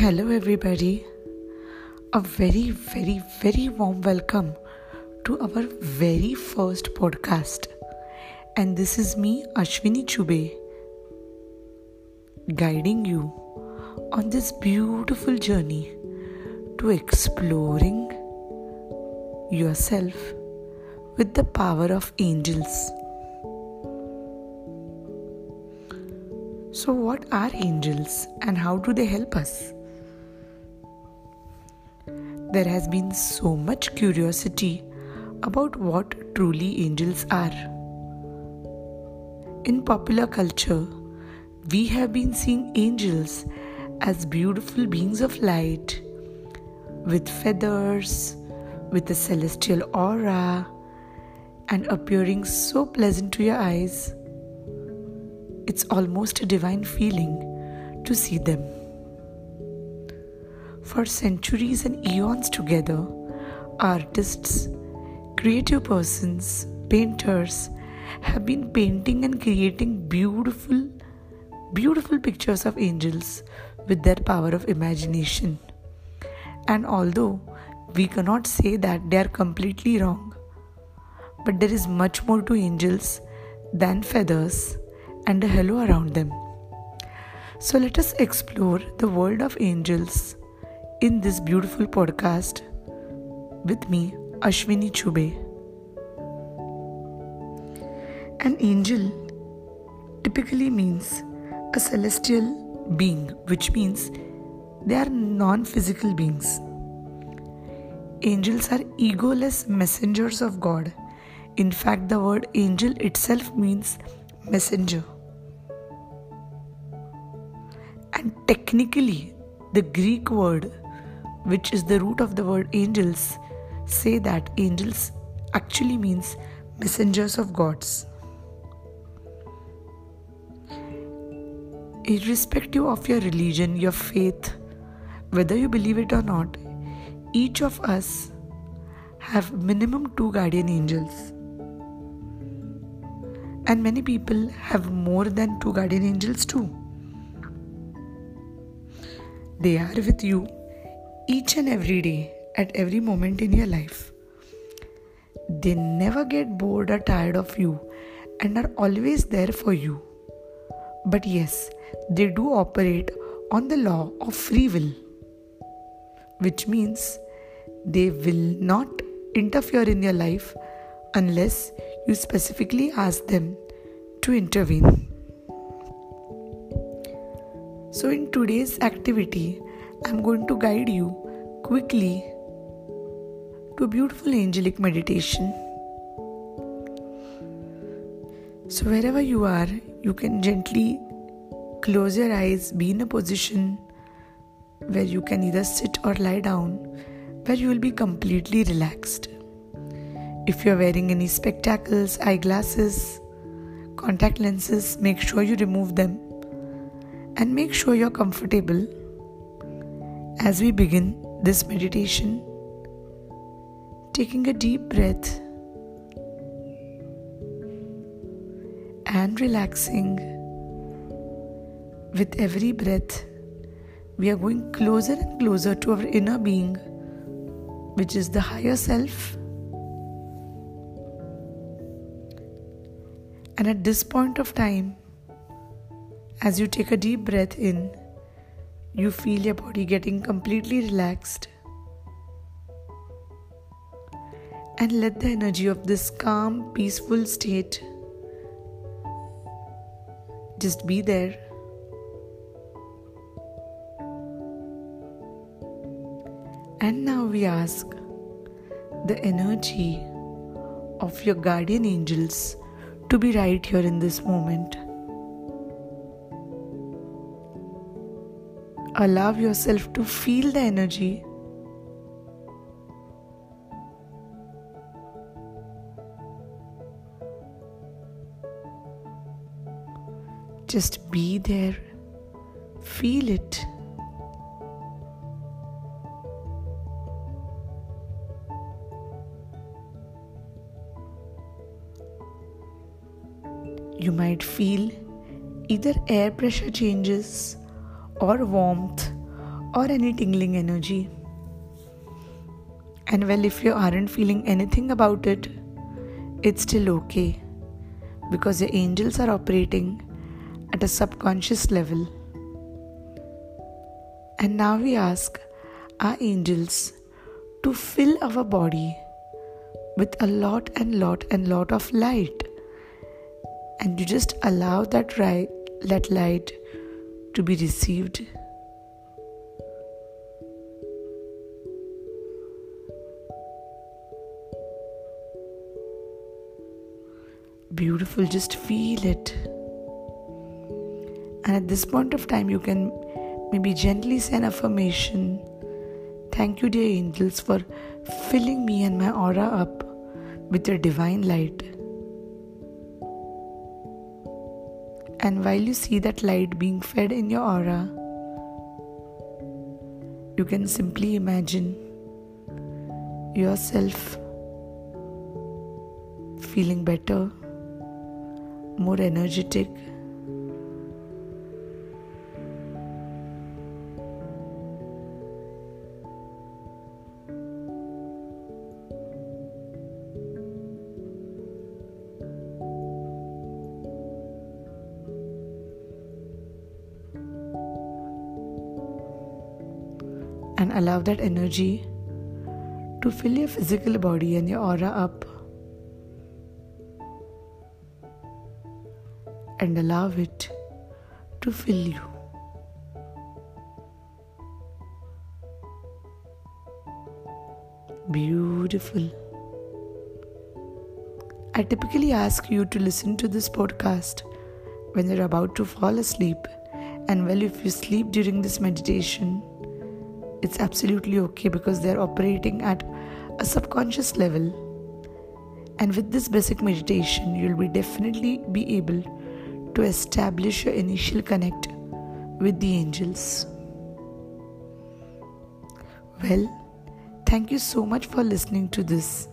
Hello, everybody. A very, very, very warm welcome to our very first podcast. And this is me, Ashwini Chube, guiding you on this beautiful journey to exploring yourself with the power of angels. So, what are angels and how do they help us? There has been so much curiosity about what truly angels are. In popular culture, we have been seeing angels as beautiful beings of light with feathers, with a celestial aura, and appearing so pleasant to your eyes it's almost a divine feeling to see them. For centuries and eons together, artists, creative persons, painters have been painting and creating beautiful, beautiful pictures of angels with their power of imagination. And although we cannot say that they are completely wrong, but there is much more to angels than feathers and a halo around them. So let us explore the world of angels in this beautiful podcast with me, Ashwini Chube. An angel typically means a celestial being, which means they are non physical beings. Angels are egoless messengers of God. In fact, the word angel itself means messenger. And technically, the Greek word, which is the root of the word angels, say that angels actually means messengers of gods. Irrespective of your religion, your faith, whether you believe it or not, each of us have minimum two guardian angels and many people have more than two guardian angels too. They are with you each and every day at every moment in your life. They never get bored or tired of you and are always there for you. But yes, they do operate on the law of free will, which means they will not interfere in your life unless you specifically ask them to intervene. So, in today's activity, I'm going to guide you quickly to beautiful angelic meditation. So, wherever you are, you can gently close your eyes, be in a position where you can either sit or lie down, where you will be completely relaxed. If you're wearing any spectacles, eyeglasses, contact lenses, make sure you remove them and make sure you're comfortable. As we begin this meditation, taking a deep breath and relaxing. With every breath, we are going closer and closer to our inner being, which is the higher self And at this point of time, as you take a deep breath in, you feel your body getting completely relaxed. And let the energy of this calm, peaceful state just be there. And now we ask the energy of your guardian angels to be right here in this moment. Allow yourself to feel the energy. Just be there, feel it. you might feel either air pressure changes or warmth or any tingling energy. And well, if you aren't feeling anything about it, it's still okay because your angels are operating at a subconscious level. And now we ask our angels to fill our body with a lot and lot and lot of light. And you just allow that, right, that light to be received. Beautiful, just feel it. And at this point of time, you can maybe gently say an affirmation. Thank you, dear angels, for filling me and my aura up with your divine light. And while you see that light being fed in your aura, you can simply imagine yourself feeling better, more energetic and allow that energy to fill your physical body and your aura up. And allow it to fill you. Beautiful. I typically ask you to listen to this podcast when you're about to fall asleep. And well, if you sleep during this meditation, it's absolutely okay because they're operating at a subconscious level. And with this basic meditation, you'll be definitely be able to establish your initial connect with the angels. Well, thank you so much for listening to this.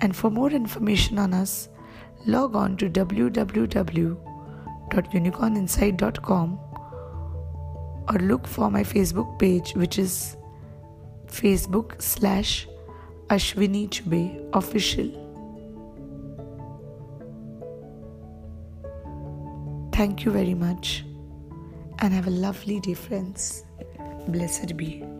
And for more information on us, log on to www.unicorninsight.com or look for my Facebook page, which is Facebook slash Ashwini Chube official. Thank you very much and have a lovely day, friends. Blessed be.